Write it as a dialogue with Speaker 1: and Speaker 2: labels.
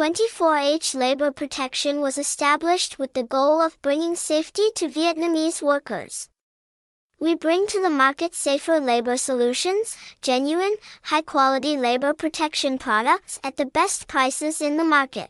Speaker 1: 24H Labor Protection was established with the goal of bringing safety to Vietnamese workers. We bring to the market safer labor solutions, genuine, high quality labor protection products at the best prices in the market.